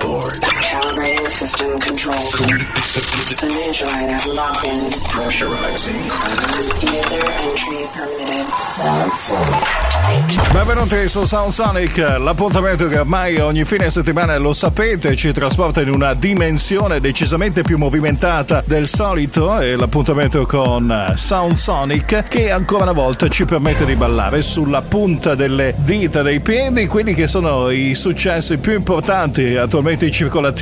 Bored. Calibrating system control. Locked in. Pressurizing. User entry permitted. Sound Benvenuti su Sound Sonic, l'appuntamento che ormai ogni fine settimana lo sapete ci trasporta in una dimensione decisamente più movimentata del solito e l'appuntamento con Sound Sonic che ancora una volta ci permette di ballare sulla punta delle dita dei piedi quelli che sono i successi più importanti attualmente in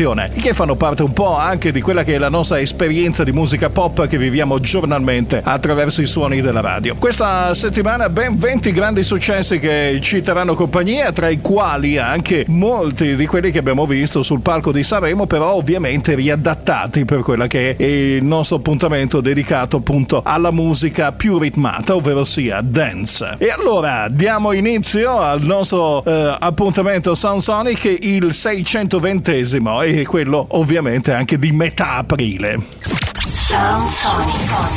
circolazione e che fanno parte un po' anche di quella che è la nostra esperienza di musica pop che viviamo giornalmente attraverso i suoni della radio. Questa settimana ben 20 grandi successi che ci terranno compagnia, tra i quali anche molti di quelli che abbiamo visto sul palco di Sanremo, però ovviamente riadattati per quella che è il nostro appuntamento dedicato appunto alla musica più ritmata, ovvero sia dance. E allora diamo inizio al nostro eh, appuntamento Sound Sonic, il 620 e quello ovviamente anche di metà aprile.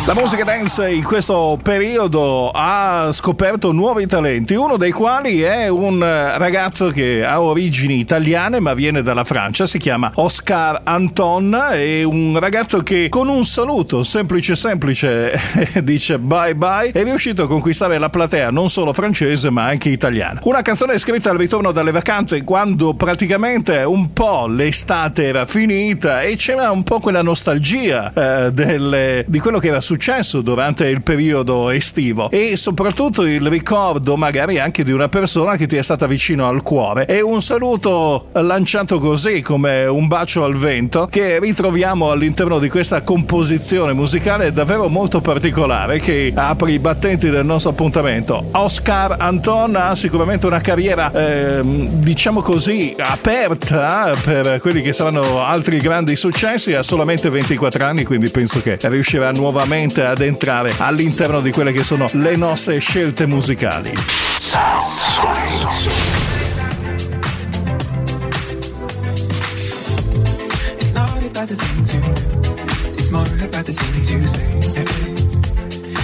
La musica dance in questo periodo ha scoperto nuovi talenti, uno dei quali è un ragazzo che ha origini italiane ma viene dalla Francia, si chiama Oscar Anton, è un ragazzo che con un saluto semplice semplice dice bye bye, è riuscito a conquistare la platea non solo francese ma anche italiana. Una canzone scritta al ritorno dalle vacanze quando praticamente un po' l'estate era finita e c'era un po' quella nostalgia eh, delle, di quello che era successo durante il periodo estivo e soprattutto il ricordo magari anche di una persona che ti è stata vicino al cuore e un saluto lanciato così come un bacio al vento che ritroviamo all'interno di questa composizione musicale davvero molto particolare che apre i battenti del nostro appuntamento. Oscar Anton ha sicuramente una carriera eh, diciamo così aperta per quelli che saranno altri grandi successi, ha solamente 24 anni quindi penso penso che riuscirà nuovamente ad entrare all'interno di quelle che sono le nostre scelte musicali.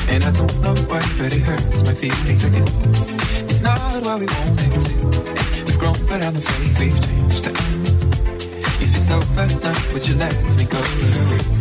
And I don't know why, but it hurts my feelings again. It's not what we wanted to. We've grown, but I'm afraid we've changed. If it's over now, would you let me go?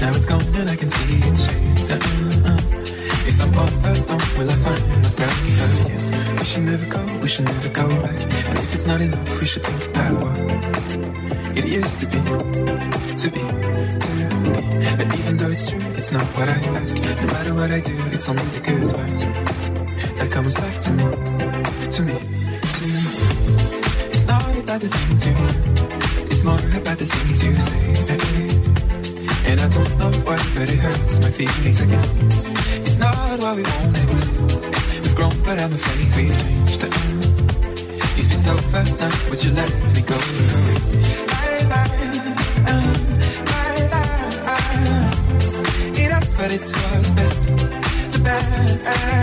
Now it's gone and I can see it change. Uh-uh. If I'm all alone, will I find myself again? We should never go, we should never go back. And if it's not enough, we should think about what it used to be, to be, to be. But even though it's true, it's not what I ask. No matter what I do, it's only the good that comes back to me, to me, to me. It's not about the things you do, it's more about the things you say. And I don't know why, but it hurts my feelings again. Not what we wanted. We've grown, but I'm afraid we've changed. If it's over now, would you let me go? Bye bye, uh, bye bye. It hurts, but it's for the best, the best.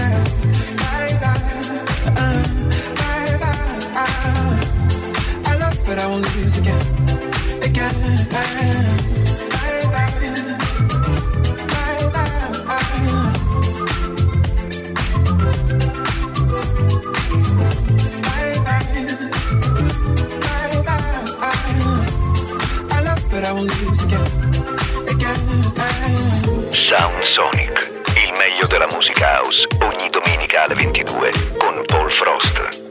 2022 con Paul Frost.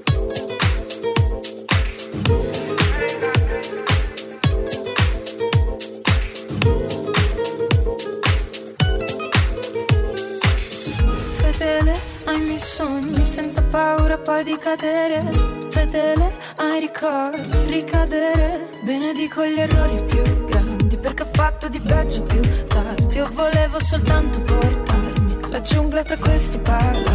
Fedele ai miei sogni senza paura poi di cadere. Fedele ai ricordi, ricadere. Benedico gli errori più grandi perché ho fatto di peggio più tardi. Io volevo soltanto portarmi la giungla tra questi palazzi.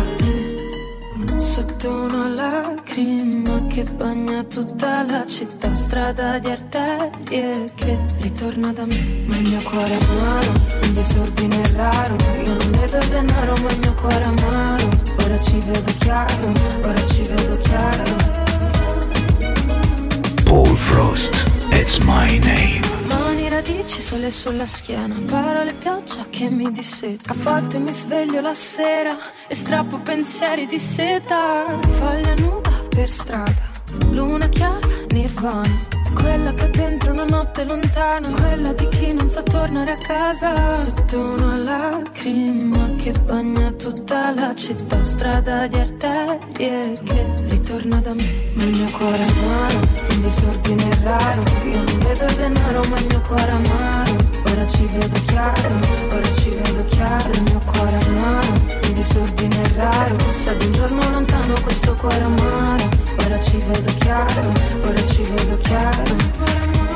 Che bagna tutta la città, strada di arterie che ritorna da me. Ma il mio cuore è amaro, un disordine raro. Io non vedo il denaro, ma il mio cuore è amaro. Ora ci vedo chiaro, ora ci vedo chiaro. Paul Frost, it's my name. Radici sole sulla schiena, parole pioggia che mi disseta. A volte mi sveglio la sera e strappo pensieri di seta. Foglia nuda per strada, luna chiara, nirvana. Quella che dentro una notte lontana, quella di chi non sa tornare a casa. Sotto una lacrima che bagna tutta la città, strada di arterie che ritorna da me. Ma il mio cuore amaro, un disordine raro. Io non vedo il denaro, ma il mio cuore amaro. Ora ci vedo chiaro, ora ci vedo chiaro. Il mio cuore amaro, disordine raro. Sa di un giorno lontano questo cuore amaro. Ora ci vedo chiaro, ora ci vedo chiaro.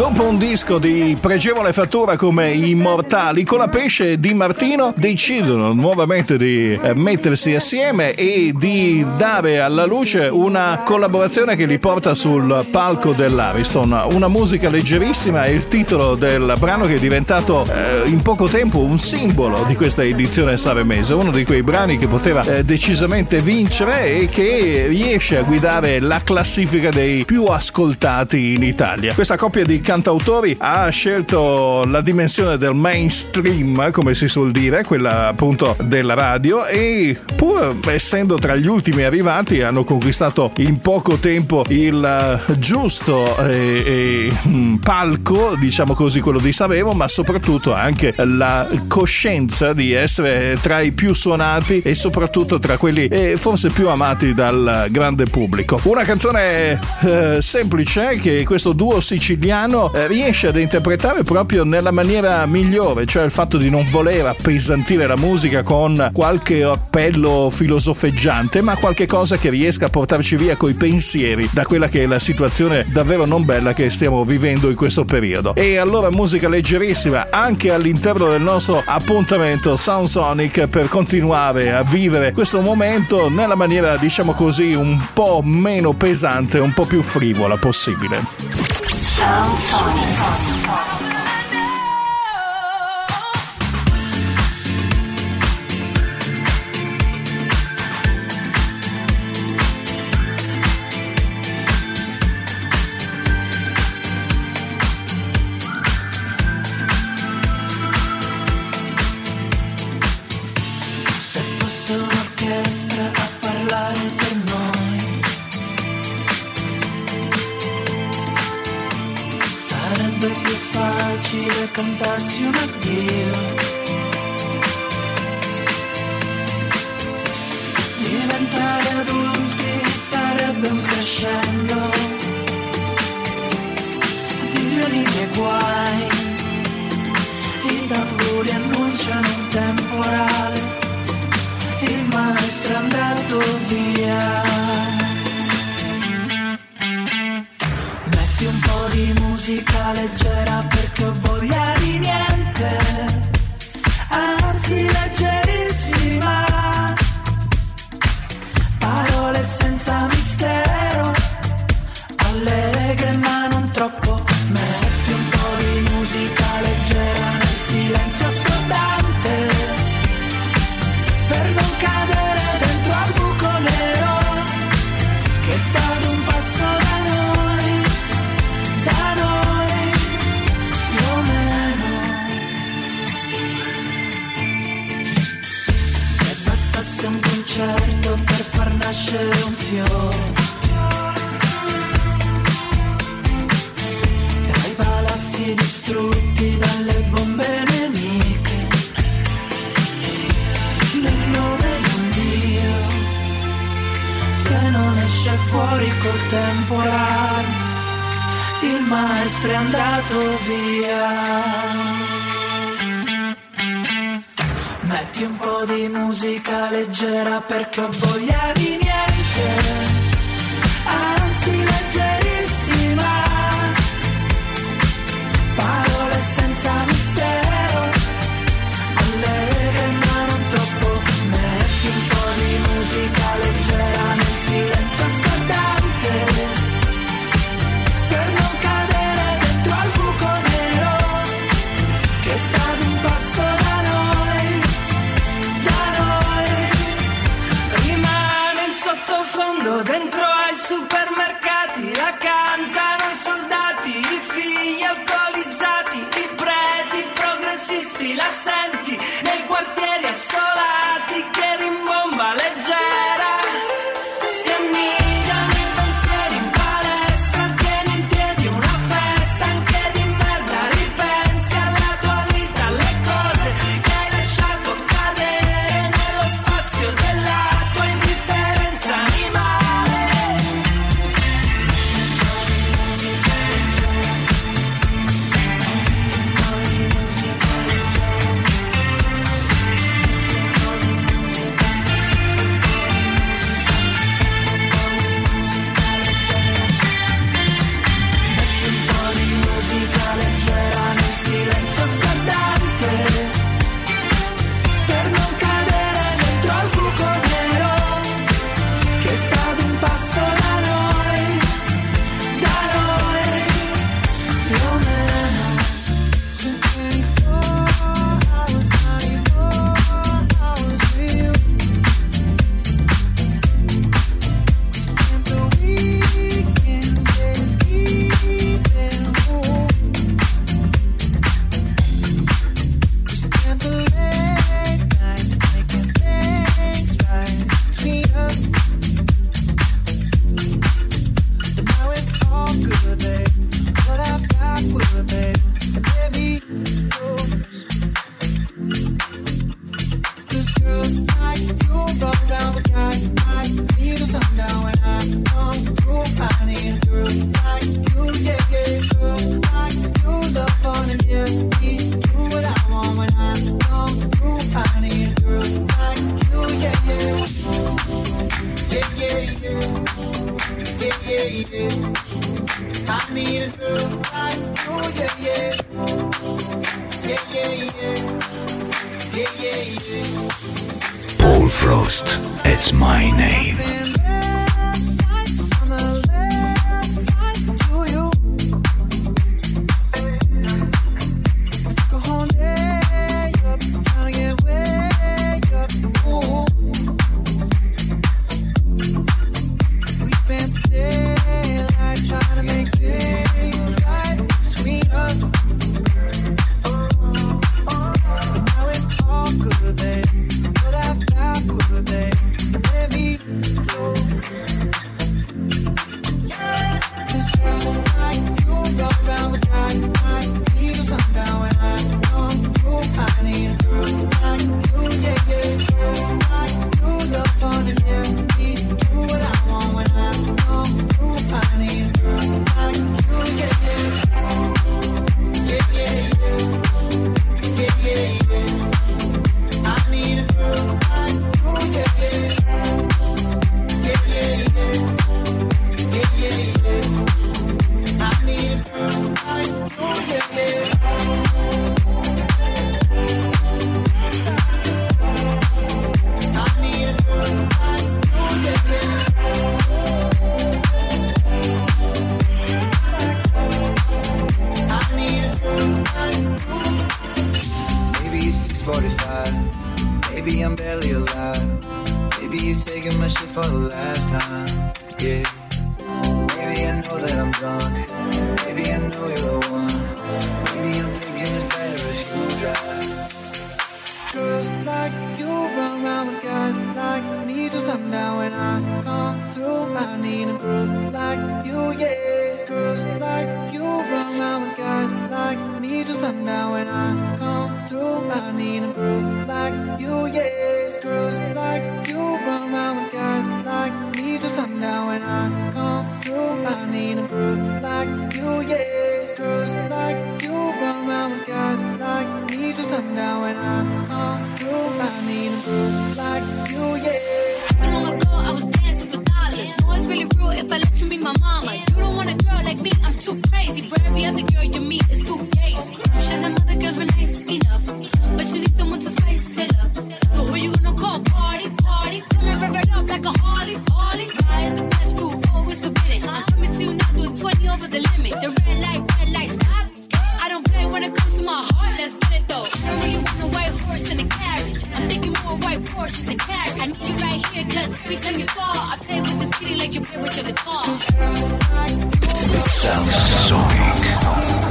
Dopo un disco di pregevole fattura come Immortali, con la pesce di Martino decidono nuovamente di eh, mettersi assieme e di dare alla luce una collaborazione che li porta sul palco dell'Ariston. Una musica leggerissima è il titolo del brano che è diventato eh, in poco tempo un simbolo di questa edizione sanremese, uno di quei brani che poteva eh, decisamente vincere e che riesce a guidare la classifica dei più ascoltati in Italia. Questa coppia di cantautori ha scelto la dimensione del mainstream, come si suol dire, quella appunto della radio e pur essendo tra gli ultimi arrivati hanno conquistato in poco tempo il eh, giusto eh, eh, palco, diciamo così, quello di Sanremo, ma soprattutto anche la coscienza di essere tra i più suonati e soprattutto tra quelli eh, forse più amati dal grande pubblico. Una canzone eh, semplice che questo duo siciliano eh, riesce ad interpretare proprio nella maniera migliore, cioè il fatto di non voler appesantire la musica con qualche appello filosofeggiante, ma qualche cosa che riesca a portarci via coi pensieri da quella che è la situazione davvero non bella che stiamo vivendo in questo periodo. E allora musica leggerissima anche all'interno del nostro appuntamento Sound Sonic per continuare a vivere questo momento nella maniera, diciamo così, un po' meno pesante, un po' più frivola possibile. Sound Sonic. Fuori col temporale, il maestro è andato via. Metti un po' di musica leggera perché ho voglia di niente,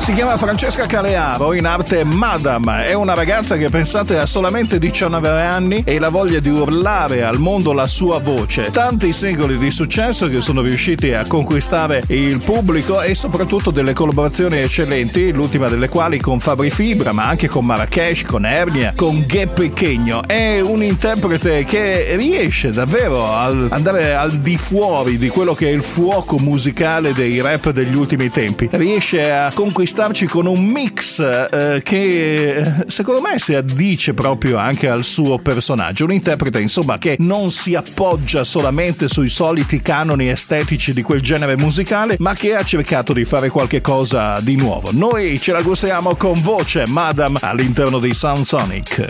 Si chiama Francesca Calearo, in arte Madame. È una ragazza che pensate ha solamente 19 anni e la voglia di urlare al mondo la sua voce. Tanti singoli di successo che sono riusciti a conquistare il pubblico e soprattutto delle collaborazioni eccellenti, l'ultima delle quali con Fabri Fibra, ma anche con Marrakesh, con Ernia, con Ghe Pechegno. È un interprete che riesce davvero ad andare al di fuori di quello che è il fuoco musicale dei rap degli ultimi tempi. Riesce a conquistarci con un mix eh, che eh, secondo me si addice proprio anche al suo personaggio. Un interprete, insomma, che non si appoggia solamente sui soliti canoni estetici di quel genere musicale, ma che ha cercato di fare qualche cosa di nuovo. Noi ce la gustiamo con voce, Madame, all'interno di Sound Sonic.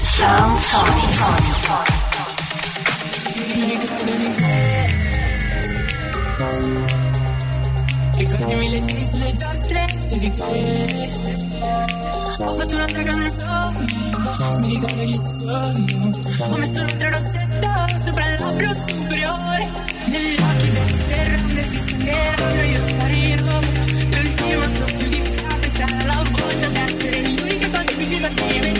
Sound Sonic. Di te. Ho fatto un'altra canzone Mi ricordo che sono Ho messo l'altro rossetto Sopra il labbro superiore. Negli occhi delle serrande si stenderanno Io sparirò L'ultimo soffio di fiabe Sarà la voce ad essere l'unica cosa più viva di me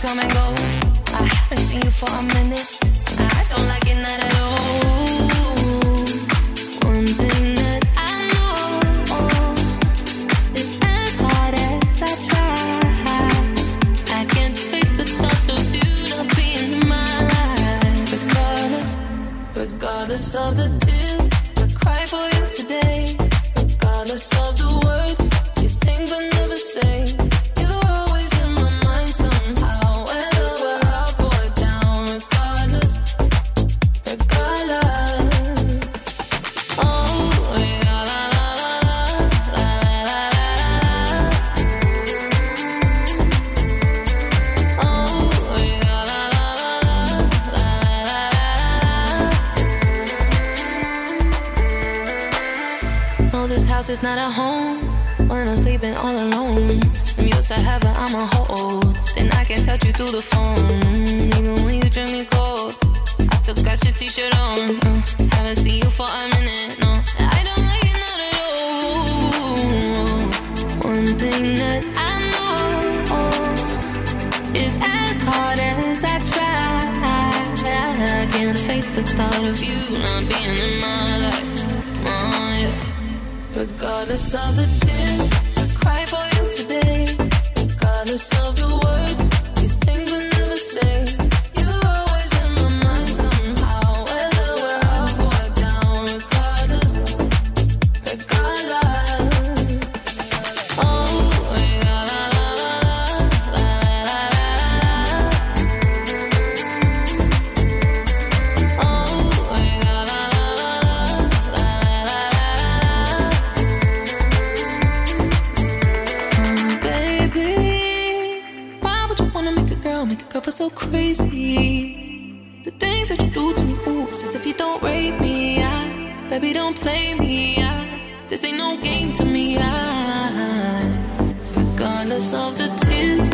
come and go. I haven't seen you for a minute. I don't like it not at all. One thing that I know is as hard as I try, I can't face the thought of you not being. Regardless, regardless of the so crazy. The things that you do to me, ooh, it's as if you don't rape me. ah, baby, don't play me. ah, this ain't no game to me. ah. regardless of the tears.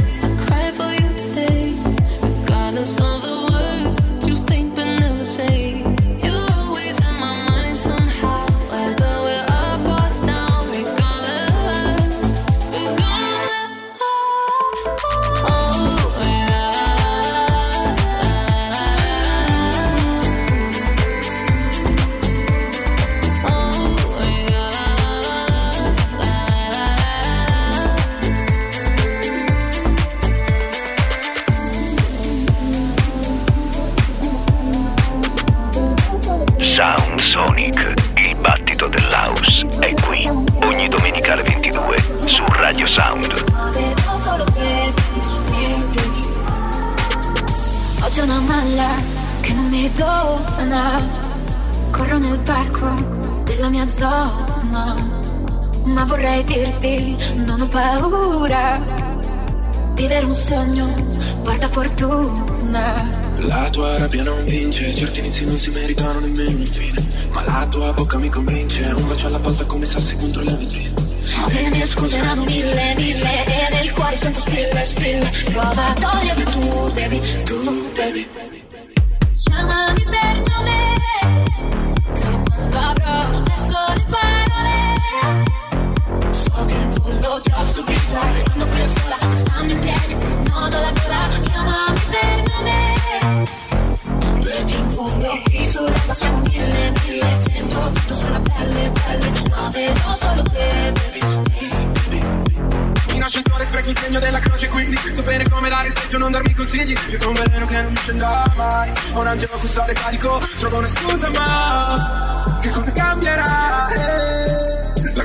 zona. Corro nel parco della mia zona. Ma vorrei dirti, non ho paura. Vivere un sogno, porta fortuna. La tua rabbia non vince, certi inizi non si meritano nemmeno un fine. Ma la tua bocca mi convince, un bacio alla volta come sassi contro le vetrine. Le mie scuse erano mille, mille E nel cuore sento spille, spille Prova a toglierle tu, devi, tu, devi so just to be dry Quando qui è sola, stando in piedi con un nodo alla gola Chiamami per nome Perché in fondo qui sull'erba siamo mille, mille, cento Tutto sulla pelle, pelle, ma vedo solo te, baby, baby in ascensore spreco il segno della croce quindi Sapere come dare il peggio, non darmi consigli Più con veleno che non scenderà mai Un angelo custode carico, trovo una scusa ma Che cosa cambierà? Eh?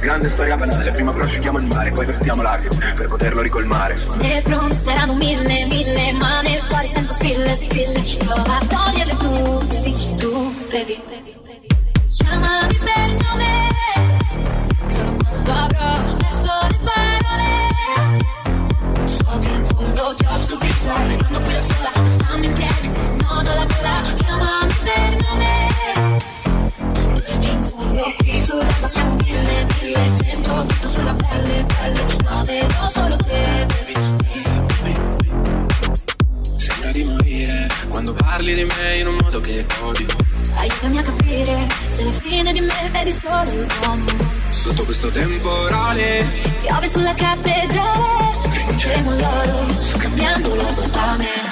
La grande storia banale. Prima prosciughiamo il mare Poi vertiamo l'acqua Per poterlo ricolmare. Dentro saranno mille, mille Ma nel cuore sento spille, spille. Prova a toglierle tu, baby, tu, baby. Chiamami per nome. Solo quando avrò perso le parole. So che in fondo ti ho stupito. Arrivando qui da sola, stando in piedi nodo alla gola Chiamami siamo mille, mille Sento tutto sulla pelle, pelle Ma vedo solo te, baby, baby, baby Sembra di morire Quando parli di me in un modo che odio Aiutami a capire se la fine di me vedi solo l'uomo. Sotto questo temporale Piove sulla cattedrale, rinunceremo all'oro, sto cambiando la bontane.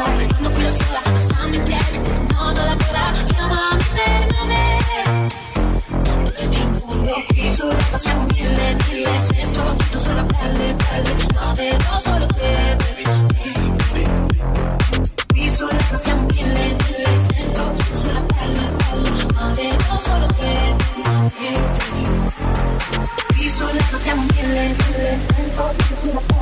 Arrivando qui da per pelle, vedo solo te, mille, mille. Solo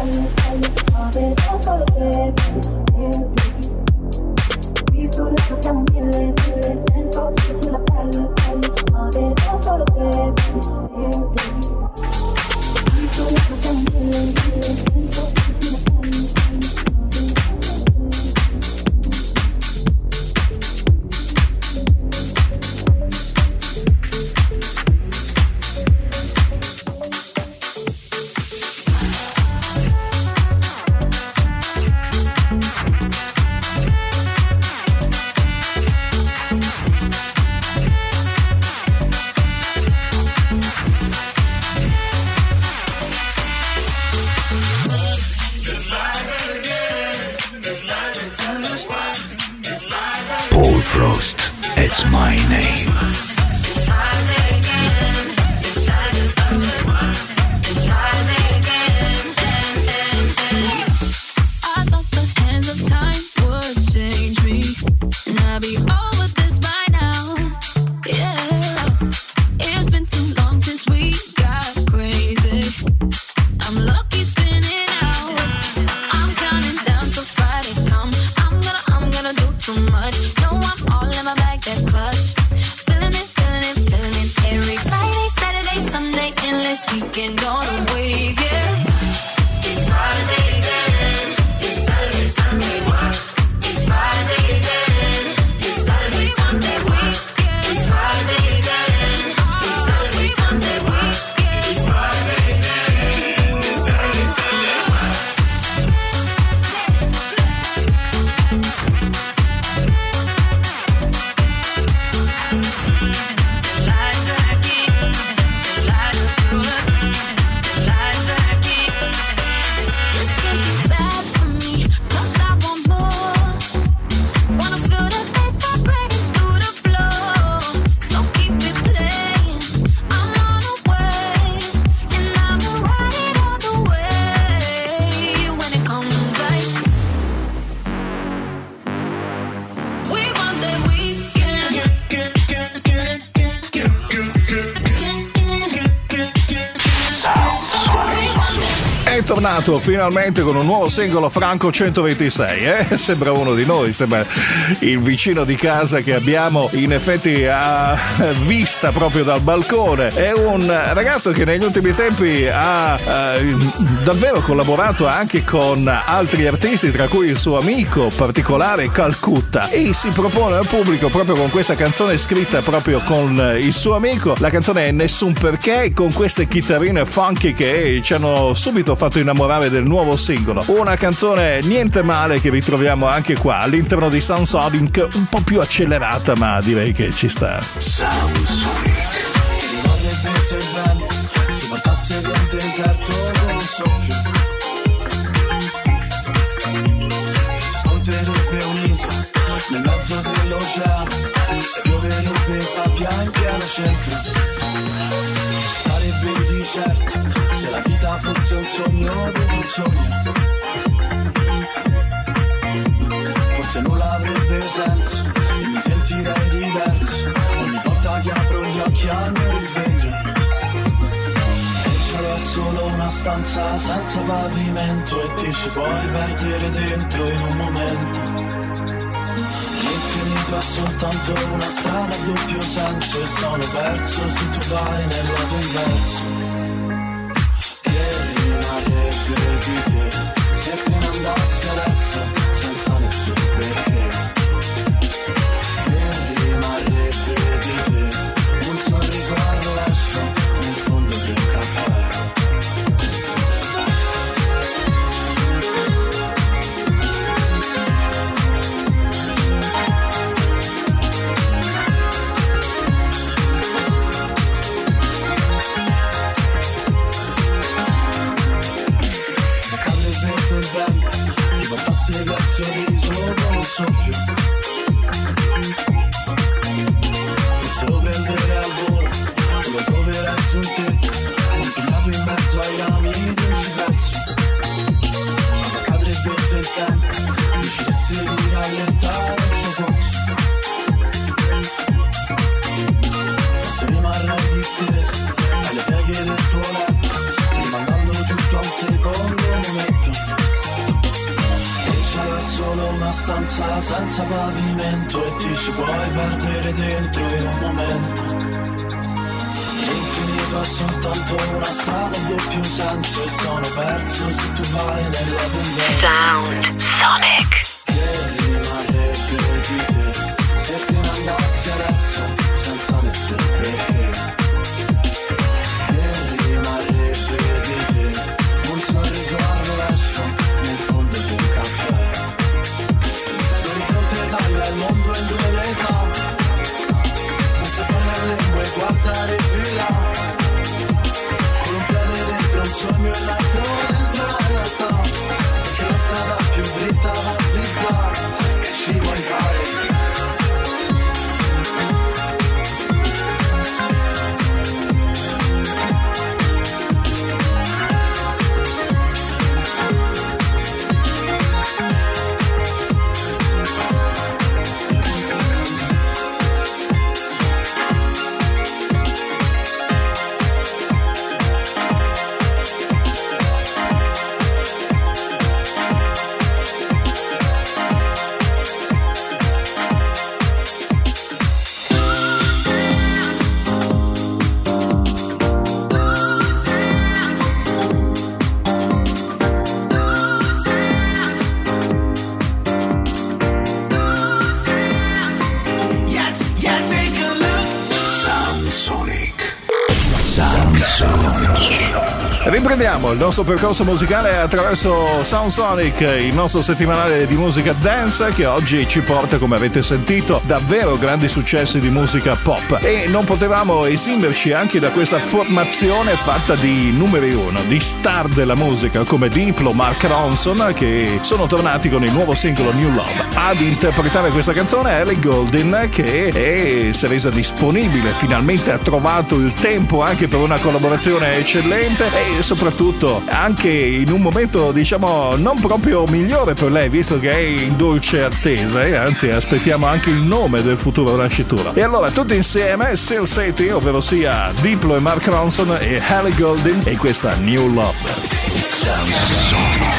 tornato finalmente con un nuovo singolo Franco 126, eh? Sembra uno di noi, sembra il vicino di casa che abbiamo in effetti a vista proprio dal balcone. È un ragazzo che negli ultimi tempi ha eh, davvero collaborato anche con altri artisti, tra cui il suo amico particolare Calcutta e si propone al pubblico proprio con questa canzone scritta proprio con il suo amico. La canzone è Nessun perché con queste chitarrine funky che ci hanno subito fatto innamorare del nuovo singolo. Una canzone niente male che ritroviamo anche qua all'interno di Sound Sonic, un po' più accelerata, ma direi che ci sta. Sound Sonic. Vorrebbe cervello, si portasse del deserto un soffio. Sconterebbe un'isola nel mezzo dell'oceano, se pioverebbe sabbia in pieno centro. Deserto se la vita fosse un sogno dentro un sogno. Forse nulla avrebbe senso e mi sentirei diverso ogni volta che apro gli occhi al mio risveglio. E c'è solo una stanza senza pavimento e ti ci puoi perdere dentro in un momento. È soltanto una strada a doppio senso e sono perso se tu vai nel lato inverso. Nostro percorso musicale attraverso Sound Sonic, il nostro settimanale di musica dance che oggi ci porta, come avete sentito, davvero grandi successi di musica pop. E non potevamo esimerci anche da questa formazione fatta di numeri uno, di star della musica come Diplo, Mark Ronson, che sono tornati con il nuovo singolo New Love. Ad interpretare questa canzone è Ellie Golden, che è, si è resa disponibile, finalmente ha trovato il tempo anche per una collaborazione eccellente e soprattutto anche in un momento diciamo non proprio migliore per lei visto che è in dolce attesa e anzi aspettiamo anche il nome del futuro nascituro. E allora tutti insieme Seal City ovvero sia Diplo e Mark Ronson e Halle Golden e questa New Love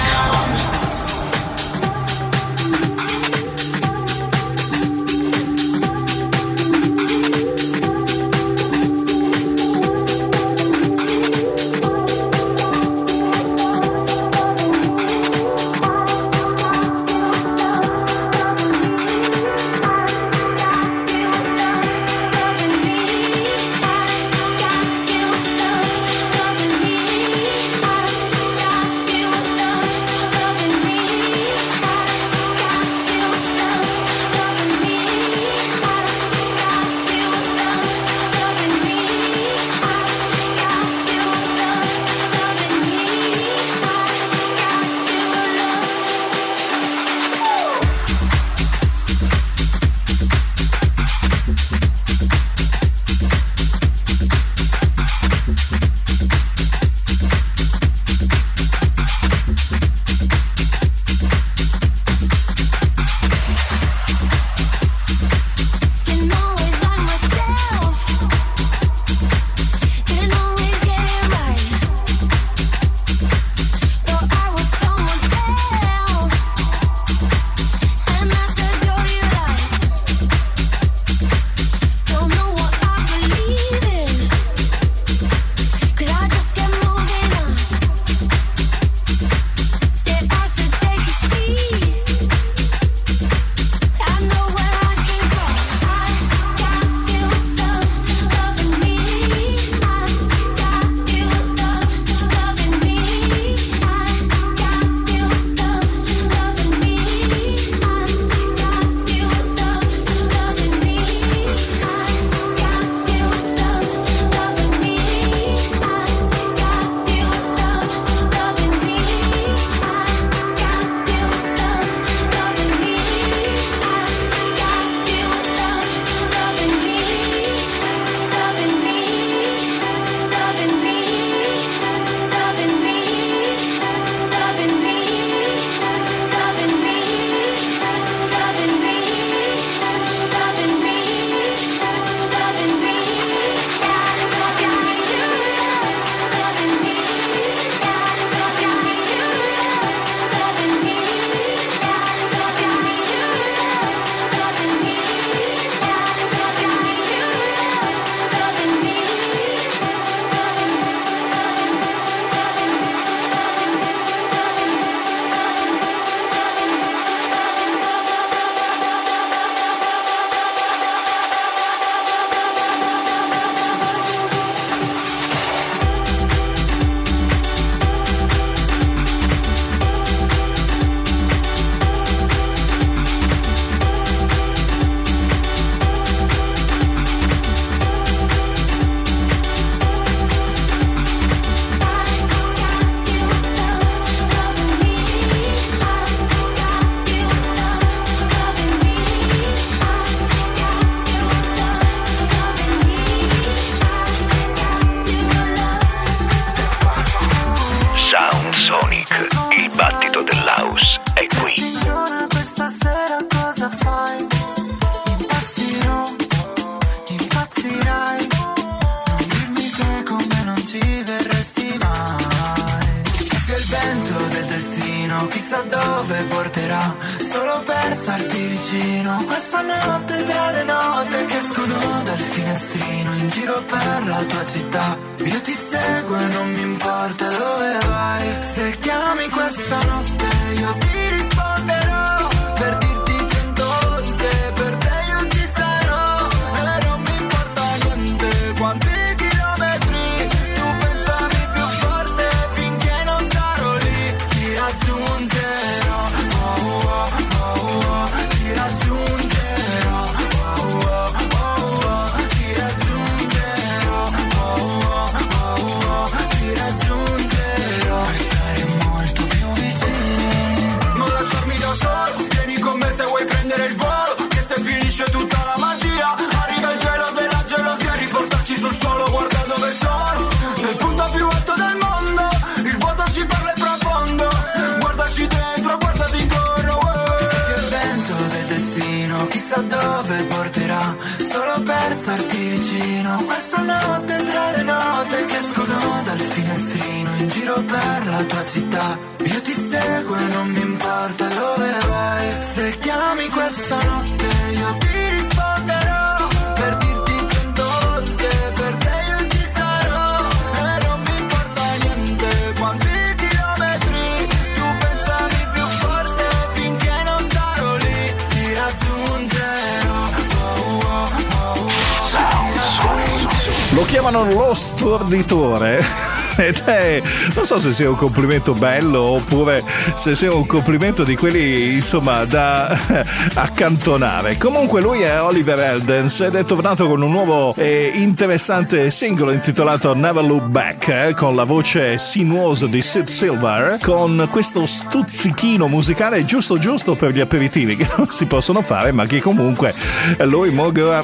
non so se sia un complimento bello oppure se sia un complimento di quelli insomma da accantonare. Comunque lui è Oliver Eldens ed è tornato con un nuovo e interessante singolo intitolato Never Look Back eh, con la voce sinuosa di Sid Silver con questo stuzzichino musicale giusto giusto per gli aperitivi che non si possono fare ma che comunque lui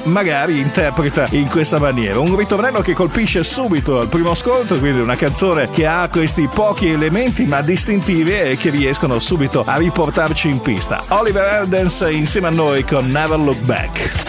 magari interpreta in questa maniera. Un ritornello che colpisce subito al primo ascolto, quindi una canzone che ha questo questi pochi elementi ma distintivi e che riescono subito a riportarci in pista. Oliver Eldens insieme a noi con Never Look Back.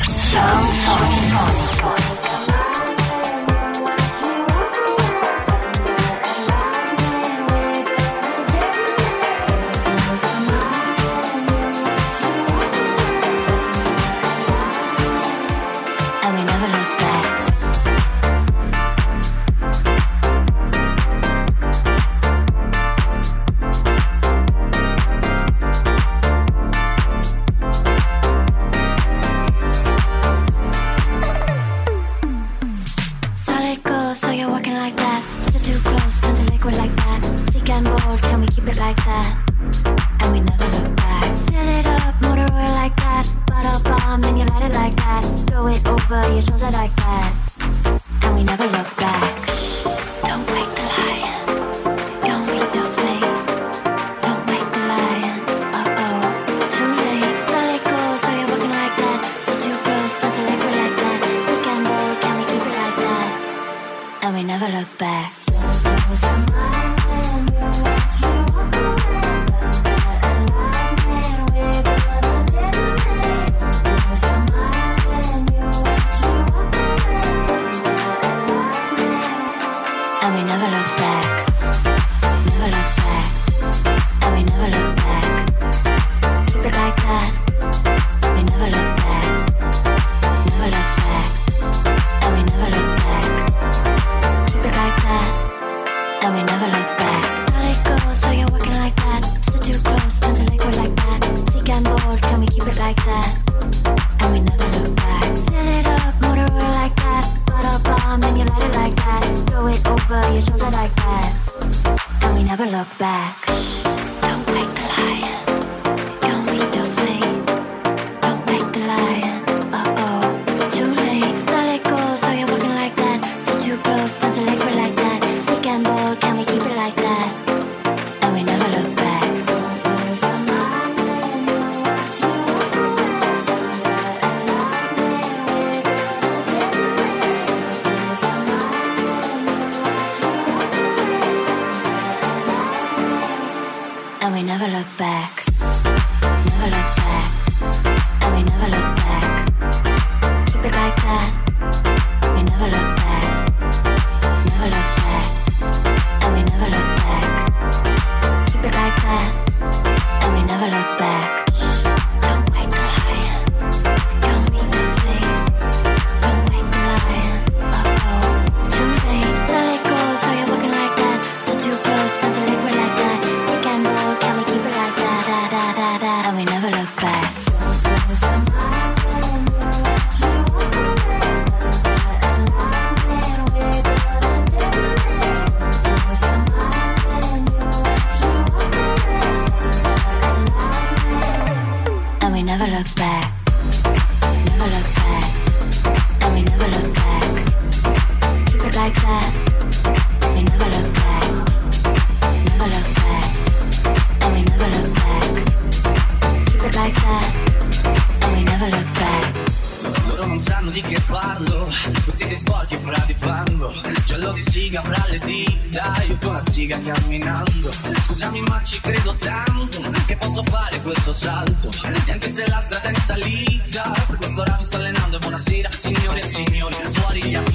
like that, and we never look back.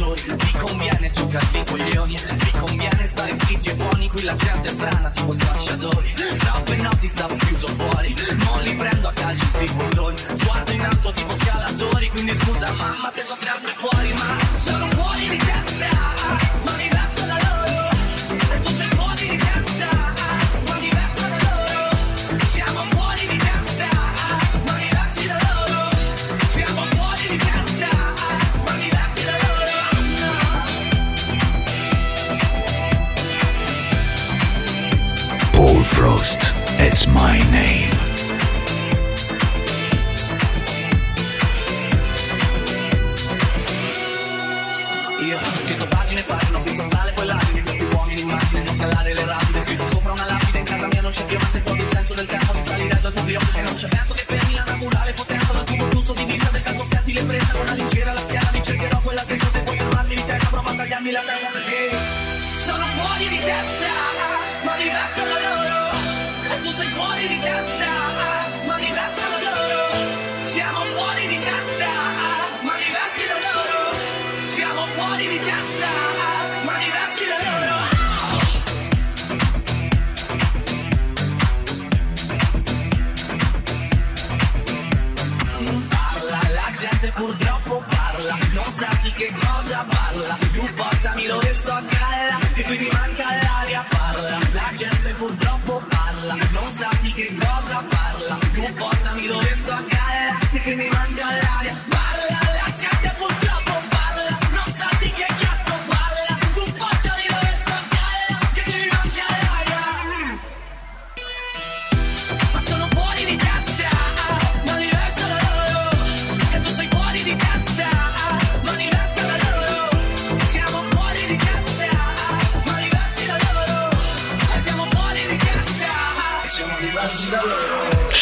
noi Vi conviene toccarvi coglioni. Vi conviene stare zitti e buoni Qui la gente è strana tipo spacciatori Troppe notti stavo chiuso fuori Non li prendo a calci sti burloni Sguardo in alto tipo scalatori Quindi scusa mamma se sono sempre Baby, got that.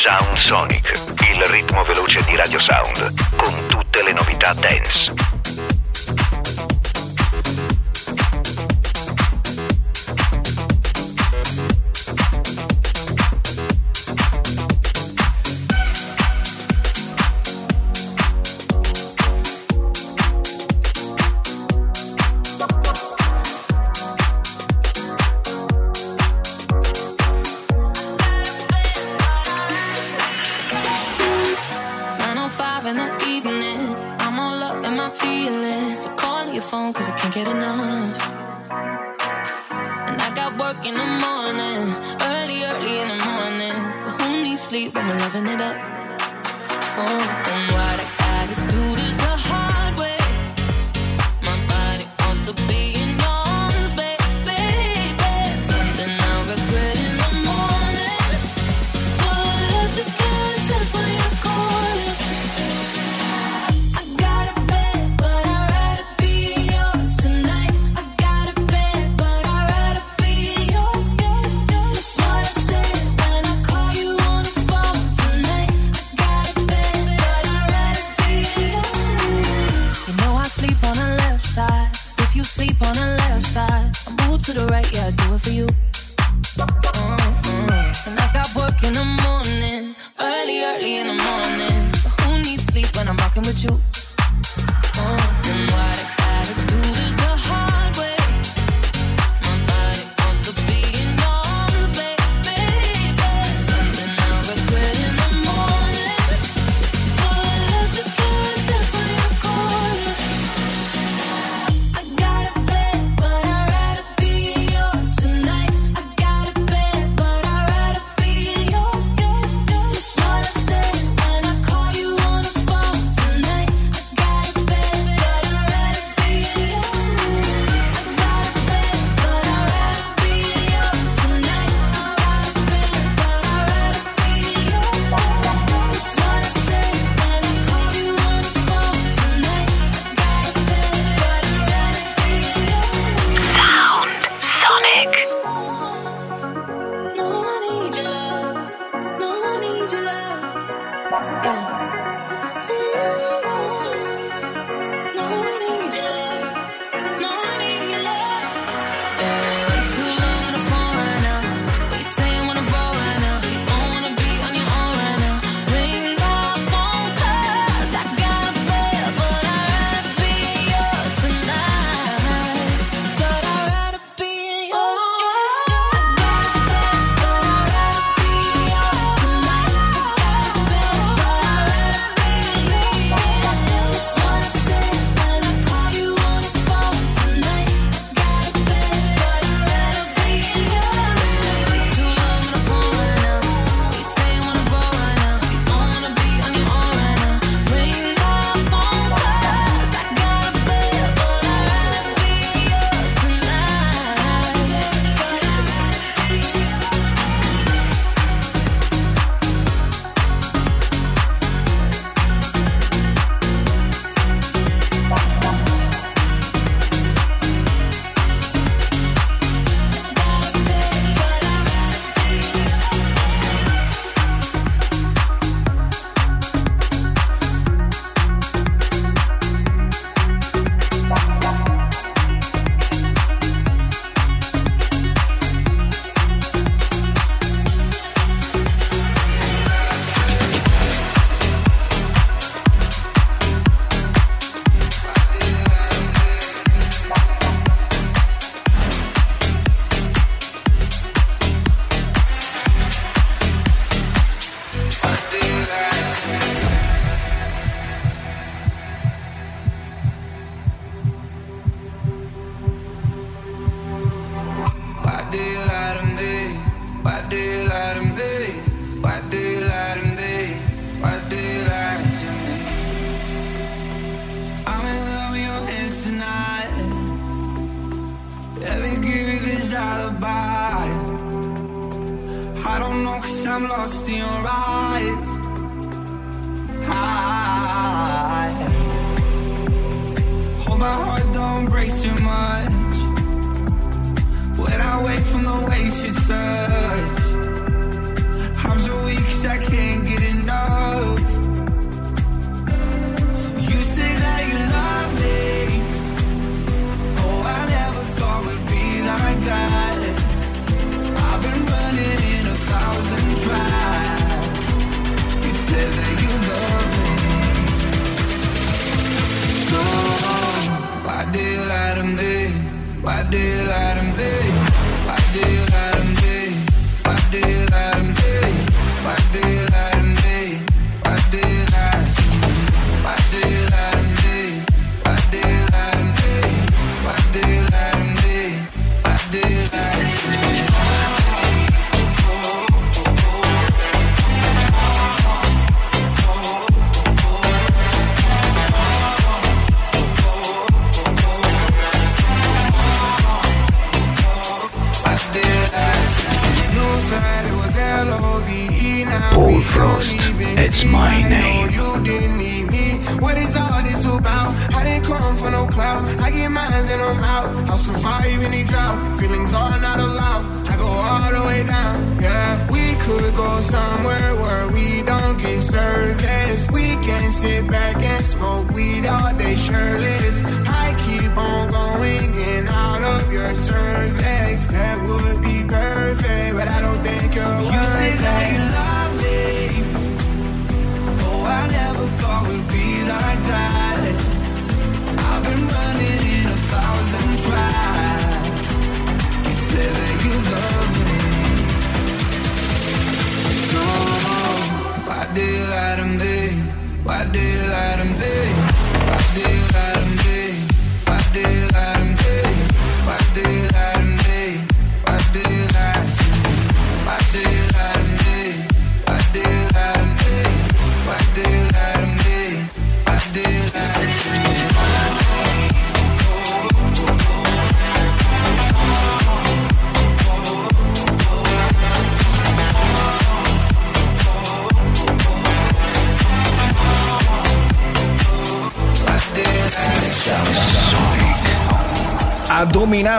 Sound Sonic, il ritmo veloce di Radio Sound, con tutte le novità dance.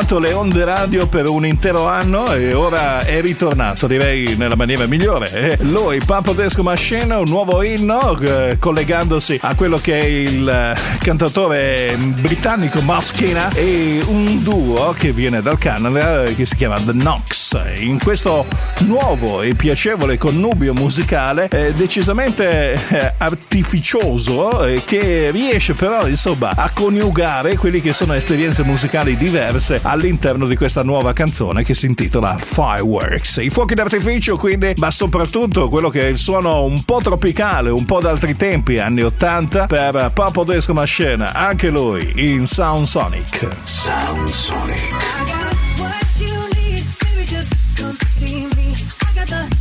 lasciato le onde radio per un intero anno e ora è ritornato, direi nella maniera migliore. Eh. Lui, Papo Desco Mascena, un nuovo inno eh, collegandosi a quello che è il eh, cantatore britannico Moschina e un duo che viene dal Canada che si chiama The Knox. In questo nuovo e piacevole connubio musicale decisamente artificioso che riesce però insomma a coniugare quelli che sono esperienze musicali diverse all'interno di questa nuova canzone che si intitola Fireworks. I fuochi d'artificio quindi, ma soprattutto quello che è il suono un po' tropicale, un po' d'altri tempi, anni 80, per Papo Desco Mascena, anche lui in Sound Sonic. Sound Sonic. I got what you need, baby, just come see me. I got the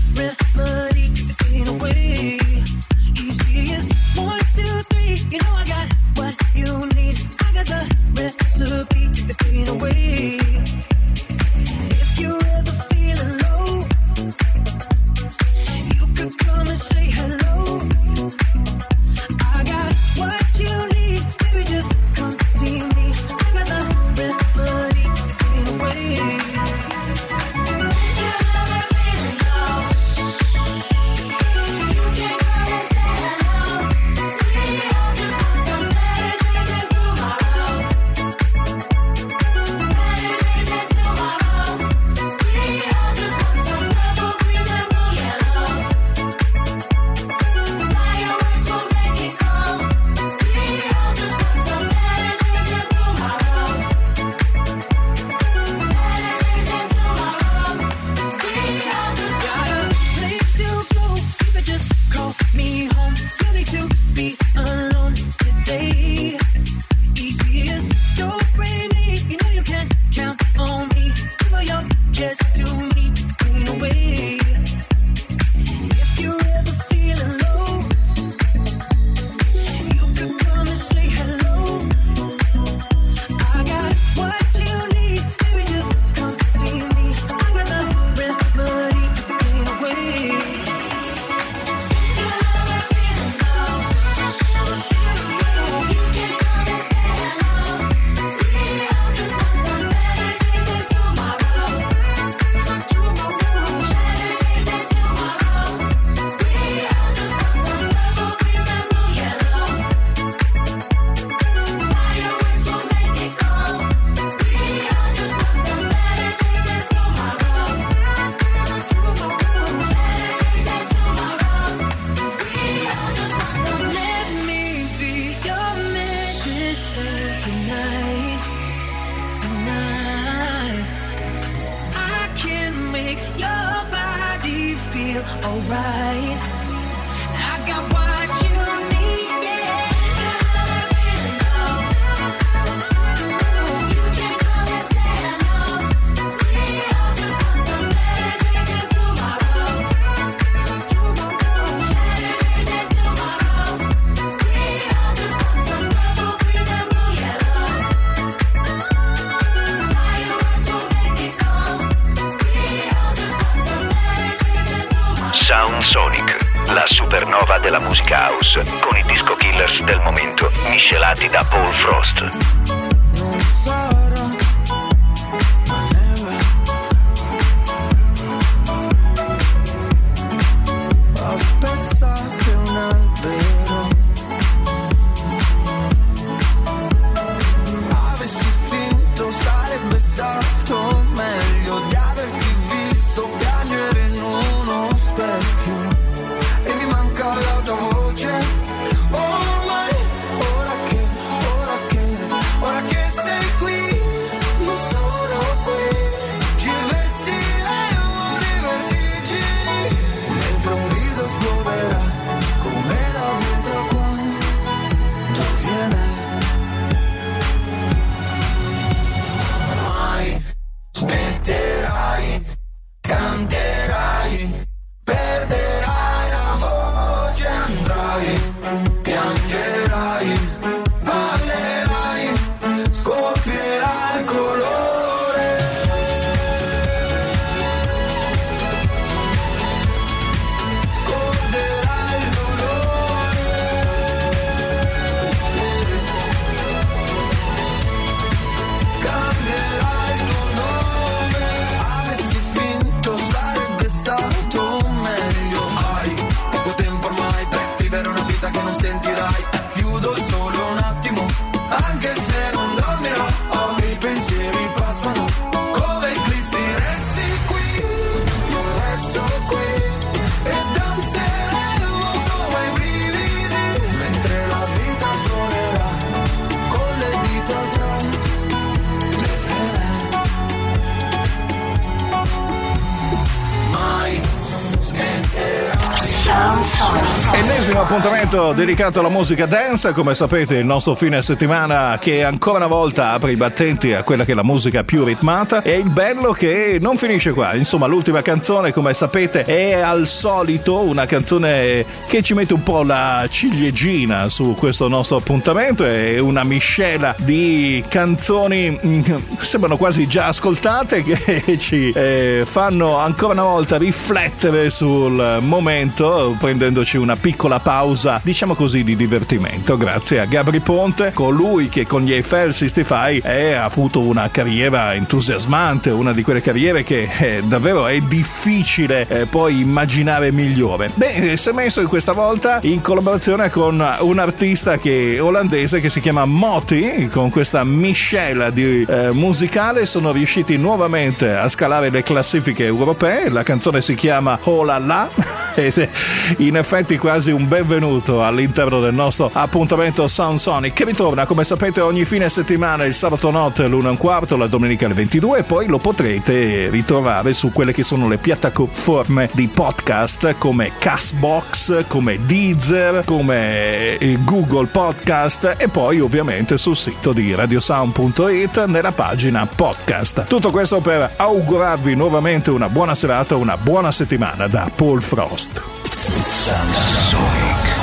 appuntamento dedicato alla musica dance, come sapete il nostro fine settimana che ancora una volta apre i battenti a quella che è la musica più ritmata. E il bello che non finisce qua, insomma l'ultima canzone come sapete è al solito una canzone che ci mette un po' la ciliegina su questo nostro appuntamento, è una miscela di canzoni mm, sembrano quasi già ascoltate che ci eh, fanno ancora una volta riflettere sul momento prendendoci una piccola pausa, diciamo così, di divertimento. Grazie a Gabri Ponte, colui che con gli Eiffel 65 è, ha avuto una carriera entusiasmante, una di quelle carriere che eh, davvero è difficile eh, poi immaginare migliore. Beh, si è messo questa volta in collaborazione con un artista che, olandese che si chiama Moti, con questa miscela di eh, musicale sono riusciti nuovamente a scalare le classifiche europee. La canzone si chiama Oh la la ed è in effetti quasi un benvenuto all'interno del nostro appuntamento Sound Sonic che ritorna come sapete ogni fine settimana il sabato notte all'1 e un quarto, la domenica alle 22 e poi lo potrete ritrovare su quelle che sono le piattaforme di podcast come Castbox, come Deezer, come eh, Google Podcast e poi ovviamente sul sito di radiosound.it nella pagina podcast. Tutto questo per augurarvi nuovamente una buona serata, una buona settimana da Paul Frost. Sonic.